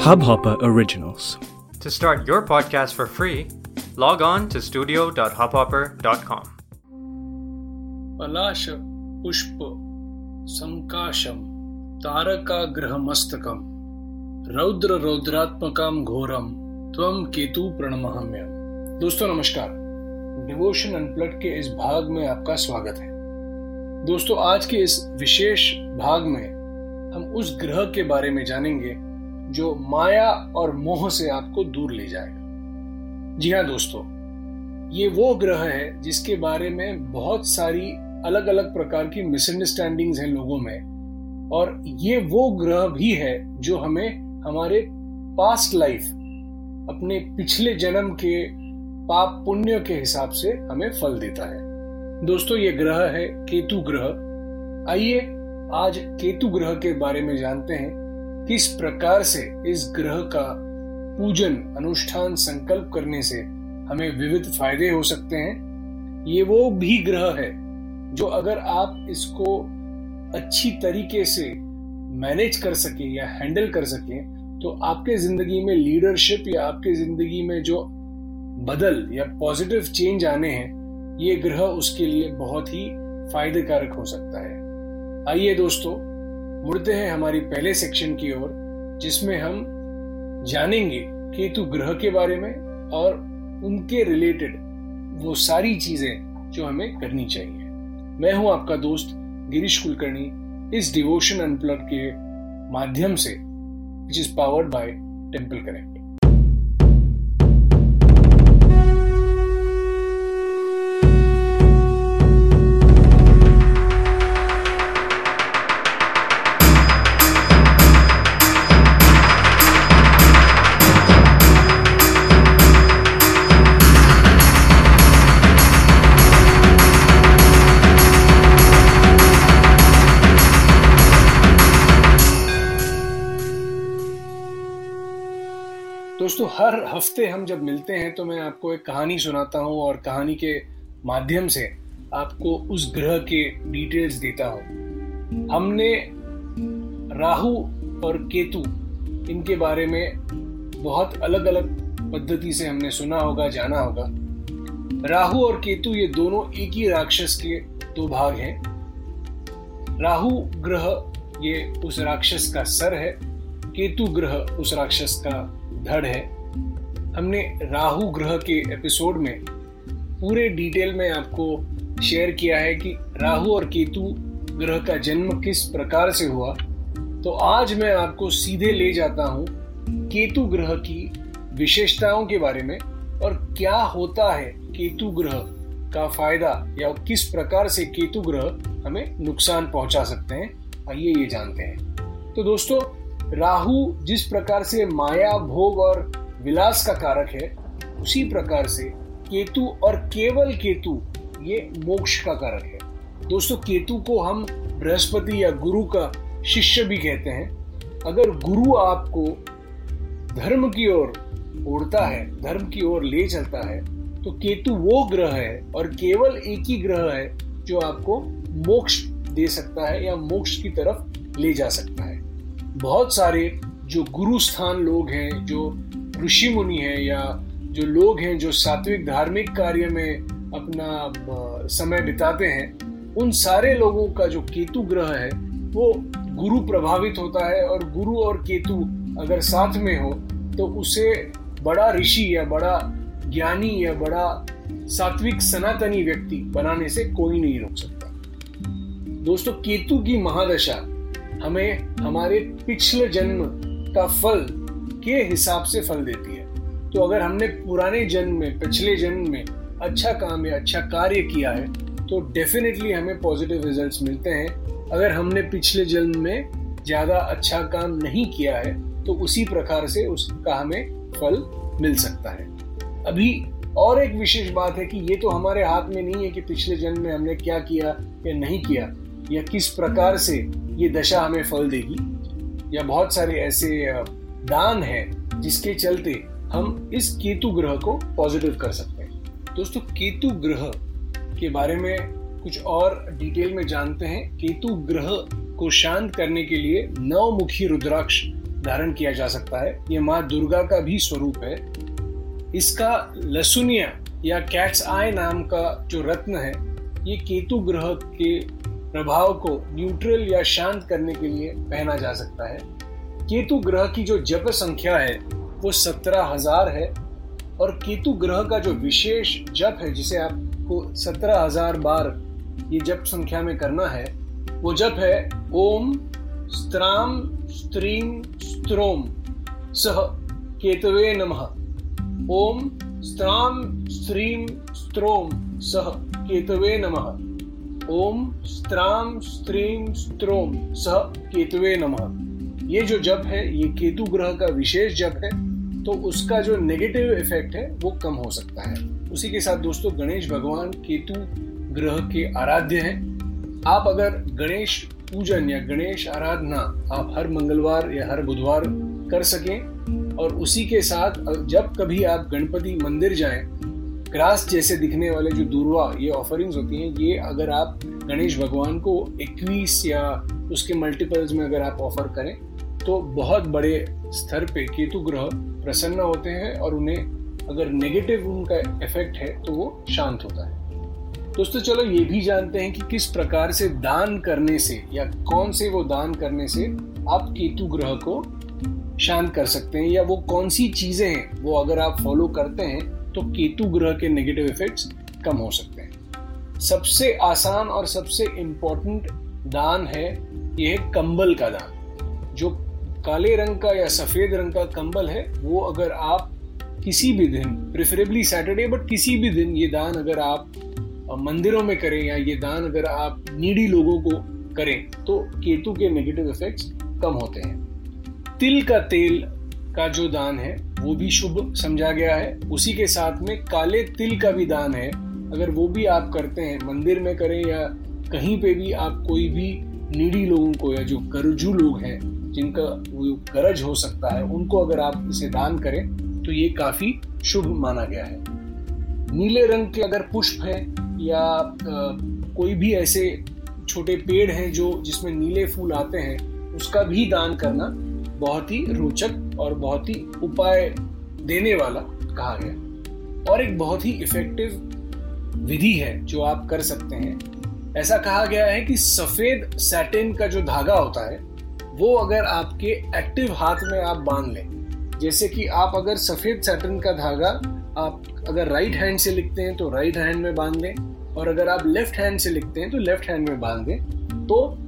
Hubhopper Originals. To start your podcast for free, log on to studio.hubhopper.com. पलाश पुष्प संकाशम तारकाग्रहमस्तकम रौद्र रौद्रात्मकम घोरम त्वम केतु प्रणमहम्यम दोस्तों नमस्कार डिवोशन अनप्लट के इस भाग में आपका स्वागत है दोस्तों आज के इस विशेष भाग में हम उस ग्रह के बारे में जानेंगे, जो माया और मोह से आपको दूर ले जाएगा। जी हाँ दोस्तों, ये वो ग्रह है जिसके बारे में बहुत सारी अलग अलग प्रकार की मिसअंडरस्टैंडिंग्स हैं लोगों में, और ये वो ग्रह भी है जो हमें हमारे पास्ट लाइफ अपने पिछले जन्म के पाप पुण्य के हिसाब से हमें फल देता है। दोस्तों, ये ग्रह है केतु ग्रह। आइए आज केतु ग्रह के बारे में जानते हैं किस प्रकार से इस ग्रह का पूजन, अनुष्ठान, संकल्प करने से हमें विविध फ़ायदे हो सकते हैं। ये वो भी ग्रह है जो अगर आप इसको अच्छी तरीके से मैनेज कर सके या हैंडल कर सके तो आपके ज़िंदगी में लीडरशिप या आपके ज़िंदगी में जो बदल या पॉजिटिव चेंज आने हैं, ये ग्रह उसके लिए बहुत ही फायदेकारक हो सकता है। आइए दोस्तों, मुड़ते हैं हमारी पहले सेक्शन की ओर, जिसमें हम जानेंगे केतु ग्रह के बारे में और उनके रिलेटेड वो सारी चीज़ें जो हमें करनी चाहिए। मैं हूँ आपका दोस्त गिरीश कुलकर्णी इस डिवोशन अनप्लग के माध्यम से which is powered by temple connect दोस्तों, हर हफ़्ते हम जब मिलते हैं तो मैं आपको एक कहानी सुनाता हूँ और कहानी के माध्यम से आपको उस ग्रह के डिटेल्स देता हूँ। हमने राहु और केतु, इनके बारे में बहुत अलग अलग पद्धति से हमने सुना होगा, जाना होगा। राहु और केतु, ये दोनों एक ही राक्षस के दो भाग हैं। राहु ग्रह, ये उस राक्षस का सर है, केतु ग्रह उस राक्षस का धड़ है। हमने राहु ग्रह के एपिसोड में पूरे डिटेल में आपको शेयर किया है कि राहु और केतु ग्रह का जन्म किस प्रकार से हुआ। तो आज मैं आपको सीधे ले जाता हूँ केतु ग्रह की विशेषताओं के बारे में और क्या होता है केतु ग्रह का फ़ायदा या किस प्रकार से केतु ग्रह हमें नुकसान पहुँचा सकते हैं। आइए ये जानते हैं। तो दोस्तों राहु जिस प्रकार से माया, भोग और विलास का कारक है, उसी प्रकार से केतु और केवल केतु, ये मोक्ष का कारक है। दोस्तों, केतु को हम बृहस्पति या गुरु का शिष्य भी कहते हैं। अगर गुरु आपको धर्म की ओर उड़ता है, धर्म की ओर ले चलता है तो केतु वो ग्रह है और केवल एक ही ग्रह है जो आपको मोक्ष दे सकता है या मोक्ष की तरफ़ ले जा सकता है। बहुत सारे जो गुरु स्थान लोग हैं, जो ऋषि मुनि हैं या जो लोग हैं जो सात्विक धार्मिक कार्य में अपना समय बिताते हैं, उन सारे लोगों का जो केतु ग्रह है, वो गुरु प्रभावित होता है और गुरु और केतु अगर साथ में हो तो उसे बड़ा ऋषि या बड़ा ज्ञानी या बड़ा सात्विक सनातनी व्यक्ति बनाने से कोई नहीं रोक सकता। दोस्तों, केतु की महादशा हमें हमारे पिछले जन्म का फल के हिसाब से फल देती है। तो अगर हमने पुराने जन्म में, पिछले जन्म में अच्छा काम या अच्छा कार्य किया है तो डेफिनेटली हमें पॉजिटिव रिजल्ट्स मिलते हैं। अगर हमने पिछले जन्म में ज़्यादा अच्छा काम नहीं किया है तो उसी प्रकार से उसका हमें फल मिल सकता है। अभी और एक विशेष बात है कि ये तो हमारे हाथ में नहीं है कि पिछले जन्म में हमने क्या किया या नहीं किया। या किस प्रकार से ये दशा हमें फल देगी? या बहुत सारे ऐसे दान हैं जिसके चलते हम इस केतु ग्रह को पॉजिटिव कर सकते हैं। दोस्तों, केतु ग्रह के बारे में कुछ और डिटेल में जानते हैं। केतु ग्रह को शांत करने के लिए नवमुखी रुद्राक्ष धारण किया जा सकता है। ये माँ दुर्गा का भी स्वरूप है। इसका लसुनिया या कैट्स आय नाम का जो रत्न है, ये केतु ग्रह के प्रभाव को न्यूट्रल या शांत करने के लिए पहना जा सकता है। केतु ग्रह की जो जप संख्या है, वो सत्रह हज़ार है और केतु ग्रह का जो विशेष जप है, जिसे आपको सत्रह हज़ार बार ये जप संख्या में करना है, वो जप है ओम स्त्राम स्त्रीम स्त्रोम सह केतवे नमः। ओम स्त्राम स्त्रीम स्त्रोम सह केतवे नमः। ओम स्त्राम स्त्रीम स्त्रोम सह केतुवे नमः। ये जो जप है, ये केतु ग्रह का विशेष जप है तो उसका जो नेगेटिव इफ़ेक्ट है, वो कम हो सकता है। उसी के साथ दोस्तों, गणेश भगवान केतु ग्रह के आराध्य हैं। आप अगर गणेश पूजन या गणेश आराधना आप हर मंगलवार या हर बुधवार कर सकें, और उसी के साथ, जब कभी आप गणपति मंदिर जाएँ ग्रास जैसे दिखने वाले जो दूरवा, ये ऑफरिंग्स होती हैं, ये अगर आप गणेश भगवान को इक्कीस या उसके मल्टीपल्स में अगर आप ऑफ़र करें तो बहुत बड़े स्तर पे केतु ग्रह प्रसन्न होते हैं और उन्हें अगर नेगेटिव उनका इफ़ेक्ट है तो वो शांत होता है। दोस्तों, चलो ये भी जानते हैं कि किस प्रकार से दान करने से या कौन से वो दान करने से आप केतु ग्रह को शांत कर सकते हैं या वो कौन सी चीज़ें हैं, वो अगर आप फॉलो करते हैं तो केतु ग्रह के नेगेटिव इफेक्ट्स कम हो सकते हैं। सबसे आसान और सबसे इंपॉर्टेंट दान है, यह कंबल का दान। जो काले रंग का या सफ़ेद रंग का कंबल है, वो अगर आप किसी भी दिन प्रेफरेबली सैटरडे बट किसी भी दिन ये दान अगर आप मंदिरों में करें या ये दान अगर आप नीडी लोगों को करें तो केतु के नेगेटिव इफेक्ट्स कम होते हैं। तिल का तेल का जो दान है, वो भी शुभ समझा गया है। उसी के साथ में काले तिल का भी दान है। अगर वो भी आप करते हैं, मंदिर में करें या कहीं पे भी आप कोई भी नीडी लोगों को या जो गरजू लोग हैं, जिनका वो गरज हो सकता है, उनको अगर आप इसे दान करें तो ये काफ़ी शुभ माना गया है। नीले रंग के अगर पुष्प है या कोई भी ऐसे छोटे पेड़ हैं जो जिसमें नीले फूल आते हैं, उसका भी दान करना बहुत ही रोचक और बहुत ही उपाय देने वाला कहा गया। और एक बहुत ही इफ़ेक्टिव विधि है जो आप कर सकते हैं। ऐसा कहा गया है कि सफ़ेद सैटिन का जो धागा होता है, वो अगर आपके एक्टिव हाथ में आप बाँध लें, जैसे कि आप अगर सफ़ेद सैटिन का धागा आप अगर राइट हैंड से लिखते हैं तो राइट हैंड में बाँध लें, और अगर आप लेफ़्ट हैंड से लिखते हैं तो लेफ़्ट हैंड में बाँध दें तो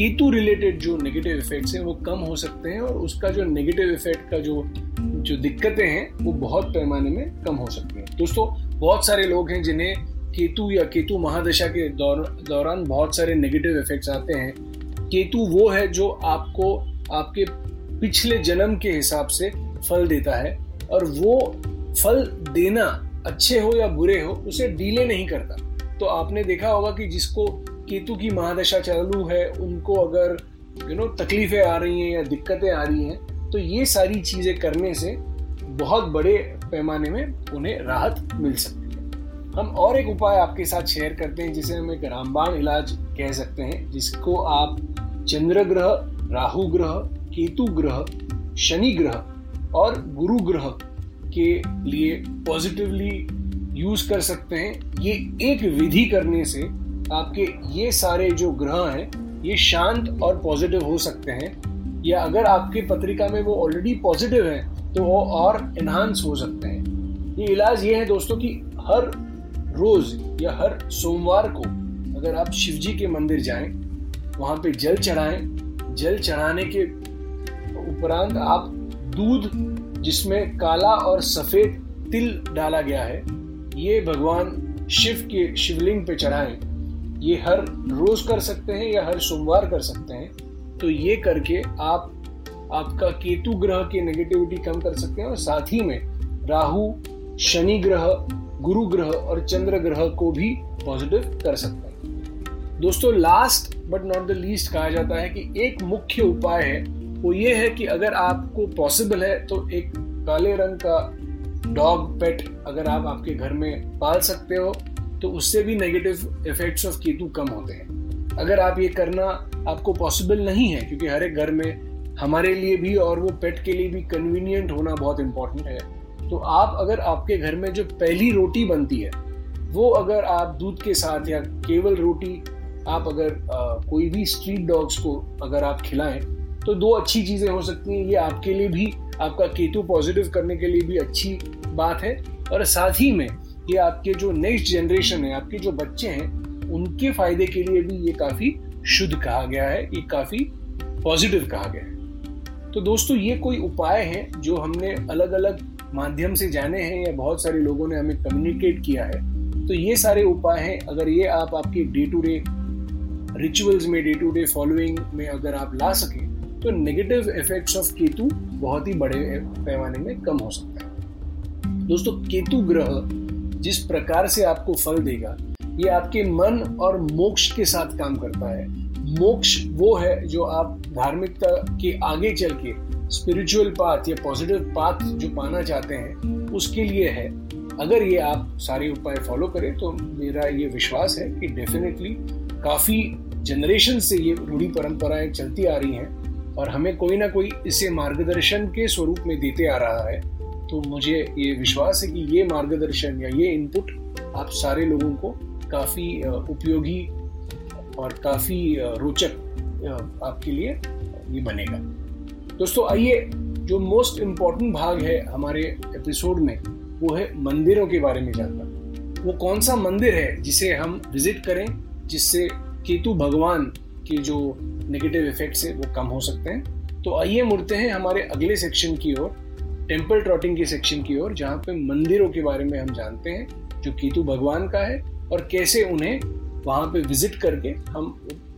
केतु रिलेटेड जो नेगेटिव इफेक्ट्स हैं वो कम हो सकते हैं और उसका जो नेगेटिव इफ़ेक्ट का जो जो दिक्कतें हैं वो बहुत पैमाने में कम हो सकती हैं। दोस्तों बहुत सारे लोग हैं जिन्हें केतु या केतु महादशा के दौर, दौरान बहुत सारे नेगेटिव इफेक्ट्स आते हैं। केतु वो है जो आपको आपके पिछले जन्म के हिसाब से फल देता है और वो फल देना अच्छे हो या बुरे हो उसे डीले नहीं करता। तो आपने देखा होगा कि जिसको केतु की महादशा चालू है, उनको अगर यू नो तकलीफें आ रही हैं या दिक्कतें आ रही हैं तो ये सारी चीज़ें करने से बहुत बड़े पैमाने में उन्हें राहत मिल सकती है। हम और एक उपाय आपके साथ शेयर करते हैं, जिसे हम एक रामबाण इलाज कह सकते हैं, जिसको आप चंद्र ग्रह, राहु ग्रह, केतु ग्रह, शनि ग्रह और गुरु ग्रह के लिए पॉजिटिवली यूज़ कर सकते हैं। ये एक विधि करने से आपके ये सारे जो ग्रह हैं, ये शांत और पॉजिटिव हो सकते हैं। या अगर आपके पत्रिका में वो ऑलरेडी पॉजिटिव है तो वो और इन्हांस हो सकते हैं। ये इलाज ये है दोस्तों कि हर रोज या हर सोमवार को अगर आप शिव जी के मंदिर जाएँ, वहाँ पे जल चढ़ाएँ, जल चढ़ाने के उपरांत आप दूध, जिसमें काला और सफ़ेद तिल डाला गया है, ये भगवान शिव के शिवलिंग पे चढ़ाएँ। ये हर रोज कर सकते हैं या हर सोमवार कर सकते हैं तो ये करके आप, आपका केतु ग्रह की नेगेटिविटी कम कर सकते हैं और साथ ही में राहु, शनि ग्रह, गुरु ग्रह और चंद्र ग्रह को भी पॉजिटिव कर सकते हैं। दोस्तों last but not the least कहा जाता है कि एक मुख्य उपाय है, वो ये है कि अगर आपको पॉसिबल है तो एक काले रंग का डॉग पेट अगर आप आपके घर में पाल सकते हो तो उससे भी नेगेटिव इफेक्ट्स ऑफ़ केतु कम होते हैं। अगर आप ये करना आपको पॉसिबल नहीं है क्योंकि हर एक घर में हमारे लिए भी और वो पेट के लिए भी कन्वीनियंट होना बहुत इम्पोर्टेंट है तो आप अगर आपके घर में जो पहली रोटी बनती है वो अगर आप दूध के साथ या केवल रोटी आप अगर आ, कोई भी स्ट्रीट डॉग्स को अगर आप खिलाएँ तो दो अच्छी चीज़ें हो सकती हैं। ये आपके लिए भी आपका केतु पॉजिटिव करने के लिए भी अच्छी बात है और साथ ही में ये आपके जो नेक्स्ट जनरेशन है, आपके जो बच्चे हैं, उनके फ़ायदे के लिए भी ये काफ़ी शुद्ध कहा गया है, ये काफ़ी पॉजिटिव कहा गया है। तो दोस्तों, ये कोई उपाय है जो हमने अलग अलग माध्यम से जाने हैं या बहुत सारे लोगों ने हमें कम्युनिकेट किया है? तो ये सारे उपाय हैं। अगर ये आप आपके डे टू डे रिचुअल्स में डे टू डे फॉलोइंग में अगर आप ला सकें तो नेगेटिव इफेक्ट्स ऑफ़ केतु बहुत ही बड़े पैमाने में कम हो सकता है। दोस्तों, केतु ग्रह जिस प्रकार से आपको फल देगा, ये आपके मन और मोक्ष के साथ काम करता है। मोक्ष वो है जो आप धार्मिकता के आगे चल के स्पिरिचुअल पाथ या पॉजिटिव पाथ जो पाना चाहते हैं, उसके लिए है। अगर ये आप सारे उपाय फॉलो करें तो मेरा ये विश्वास है कि डेफिनेटली काफ़ी जनरेशन से ये रूढ़ी परंपराएँ चलती आ रही हैं और हमें कोई ना कोई इसे मार्गदर्शन के स्वरूप में देते आ रहा है। तो मुझे ये विश्वास है कि ये मार्गदर्शन या ये इनपुट आप सारे लोगों को काफ़ी उपयोगी और काफ़ी रोचक आपके लिए ये बनेगा। दोस्तों, आइए जो मोस्ट इंपॉर्टेंट भाग है हमारे एपिसोड में, वो है मंदिरों के बारे में जानना। वो कौन सा मंदिर है जिसे हम विज़िट करें, जिससे केतु भगवान के जो नेगेटिव इफेक्ट्स है वो कम हो सकते हैं? तो आइए मुड़ते हैं हमारे अगले सेक्शन की ओर। टेंपल ट्रॉटिंग के सेक्शन की ओर, जहाँ पे मंदिरों के बारे में हम जानते हैं, जो केतु भगवान का है, और कैसे उन्हें वहाँ पे विज़िट करके हम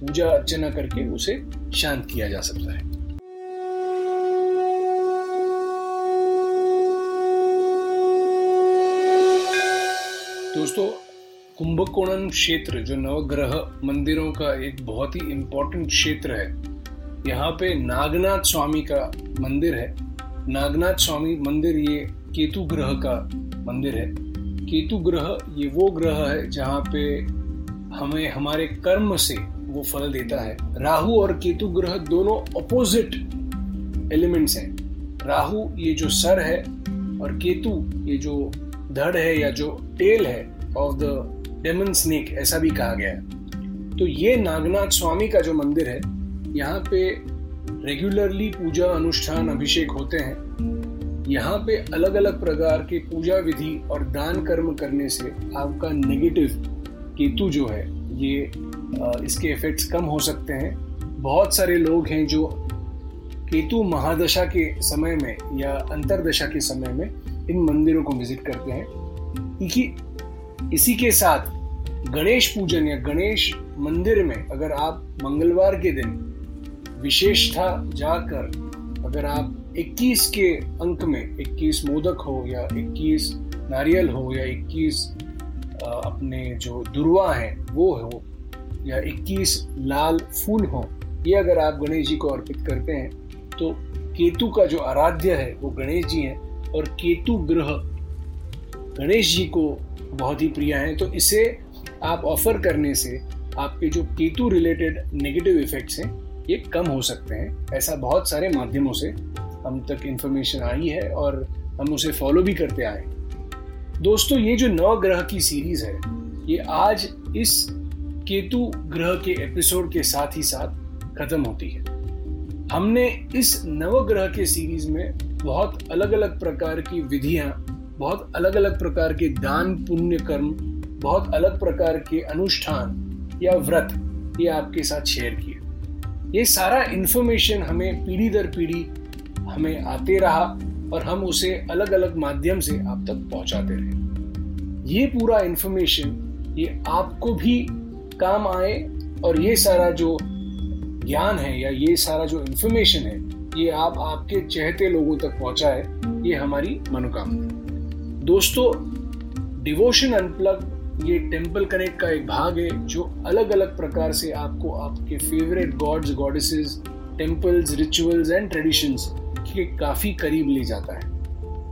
पूजा अर्चना करके उसे शांत किया जा सकता है। दोस्तों, कुंभकोणम क्षेत्र, जो नवग्रह मंदिरों का एक बहुत ही इम्पोर्टेंट क्षेत्र है, यहाँ पे नागनाथ स्वामी का मंदिर है। नागनाथ स्वामी मंदिर ये केतु ग्रह का मंदिर है। केतु ग्रह ये वो ग्रह है जहाँ पे हमें, हमारे कर्म से वो फल देता है। राहु और केतु ग्रह दोनों अपोजिट एलिमेंट्स हैं। राहु ये जो सर है और केतु ये जो धड़ है या जो टेल है ऑफ़ द डेमन स्नेक ऐसा भी कहा गया है। तो ये नागनाथ स्वामी का जो मंदिर है, यहाँ पे रेगुलरली पूजा अनुष्ठान अभिषेक होते हैं। यहाँ पे अलग अलग प्रकार के पूजा विधि और दान कर्म करने से आपका नेगेटिव केतु जो है, ये इसके इफेक्ट्स कम हो सकते हैं। बहुत सारे लोग हैं जो केतु महादशा के समय में या अंतरदशा के समय में इन मंदिरों को विज़िट करते हैं। क्योंकि इसी के साथ गणेश पूजन या गणेश मंदिर में अगर आप मंगलवार के दिन विशेषता जाकर अगर आप 21 के अंक में 21 मोदक हो या 21 नारियल हो या 21 अपने जो दुर्वा है, वो हो या 21 लाल फूल हो, ये अगर आप गणेश जी को अर्पित करते हैं तो केतु का जो आराध्य है, वो गणेश जी हैं और केतु ग्रह गणेश जी को बहुत ही प्रिय हैं। तो इसे आप ऑफ़र करने से आपके जो केतु रिलेटेड नेगेटिव इफेक्ट्स हैं ये कम हो सकते हैं। ऐसा बहुत सारे माध्यमों से हम तक इंफॉर्मेशन आई है और हम उसे फॉलो भी करते आए दोस्तों, ये जो नव ग्रह की सीरीज़ है, ये आज इस केतु ग्रह के एपिसोड के साथ ही साथ खत्म होती है। हमने इस नवग्रह के सीरीज़ में बहुत अलग अलग प्रकार की विधियाँ, बहुत अलग अलग प्रकार के दान, पुण्य कर्म, बहुत अलग प्रकार के अनुष्ठान या व्रत ये आपके साथ शेयर किए। ये सारा इन्फॉर्मेशन हमें पीढ़ी दर पीढ़ी हमें आते रहा और हम उसे अलग अलग माध्यम से आप तक पहुंचाते रहे। ये पूरा इन्फॉर्मेशन ये आपको भी काम आए और ये सारा जो ज्ञान है या ये सारा जो इन्फॉर्मेशन है, ये आप आपके चहते लोगों तक पहुँचाए, ये हमारी मनोकामना दोस्तों डिवोशन अनप्लग ये टेंपल कनेक्ट का एक भाग है, जो अलग अलग प्रकार से आपको आपके favourite gods goddesses temples rituals and traditions के काफ़ी करीब ले जाता है।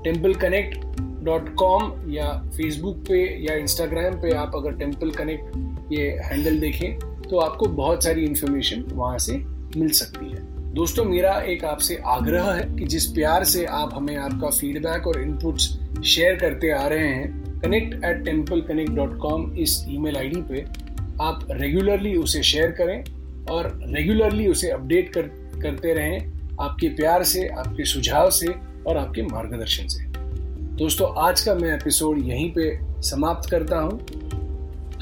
टेंपल कनेक्ट डॉट कॉम या फेसबुक पे या इंस्टाग्राम पे आप अगर टेंपल कनेक्ट ये हैंडल देखें तो आपको बहुत सारी इंफॉर्मेशन वहाँ से मिल सकती है। दोस्तों, मेरा एक आपसे आग्रह है कि जिस प्यार से आप हमें आपका फीडबैक और इनपुट्स शेयर करते आ रहे हैं connect at temple connect dot com इस ईमेल आईडी पे आप रेगुलरली उसे शेयर करें और रेगुलरली उसे अपडेट कर, करते रहें आपके प्यार से, आपके सुझाव से और आपके मार्गदर्शन से। दोस्तों, आज का मैं एपिसोड यहीं पे समाप्त करता हूँ।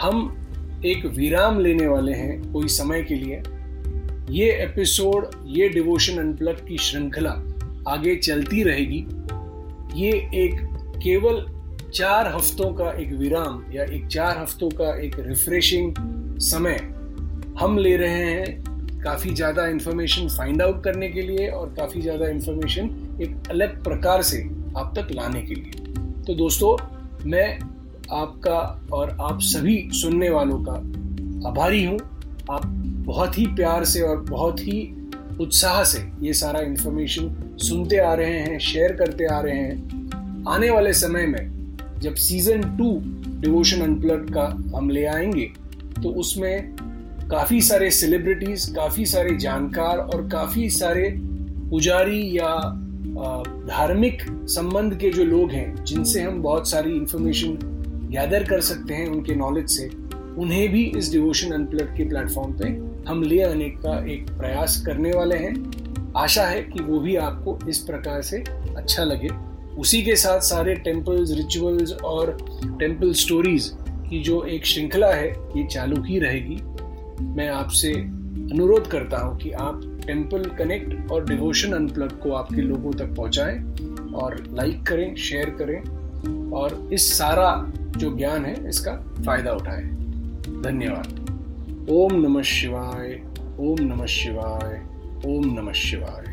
हम एक विराम लेने वाले हैं कोई समय के लिए। ये एपिसोड ये डिवोशन अनप्लग की श्रृंखला आगे चलती रहेगी। ये एक केवल चार हफ्तों का एक विराम या एक चार हफ्तों का एक रिफ्रेशिंग समय हम ले रहे हैं काफ़ी ज़्यादा इंफॉर्मेशन फाइंड आउट करने के लिए और काफ़ी ज़्यादा इंफॉर्मेशन एक अलग प्रकार से आप तक लाने के लिए। तो दोस्तों, मैं आपका और आप सभी सुनने वालों का आभारी हूँ। आप बहुत ही प्यार से और बहुत ही उत्साह से ये सारा इंफॉर्मेशन सुनते आ रहे हैं शेयर करते आ रहे हैं। आने वाले समय में जब सीज़न टू डिवोशन अनप्लग का हम ले आएँगे तो उसमें काफ़ी सारे सेलिब्रिटीज काफ़ी सारे जानकार और काफ़ी सारे पुजारी या धार्मिक संबंध के जो लोग हैं, जिनसे हम बहुत सारी इंफॉर्मेशन गैदर कर सकते हैं उनके नॉलेज से, उन्हें भी इस डिवोशन अनप्लग के प्लेटफॉर्म पे हम ले आने का एक प्रयास करने वाले हैं। आशा है कि वो भी आपको इस प्रकार से अच्छा लगे। उसी के साथ सारे टेम्पल्स रिचुअल्स और टेंपल स्टोरीज की जो एक श्रृंखला है, ये चालू ही रहेगी। मैं आपसे अनुरोध करता हूँ कि आप टेंपल कनेक्ट और डिवोशन अनप्लग को आपके लोगों तक पहुंचाएँ और लाइक करें शेयर करें और इस सारा जो ज्ञान है, इसका फ़ायदा उठाएँ। धन्यवाद। ओम नमः शिवाय, ओम नमः शिवाय, ओम नमः शिवाय।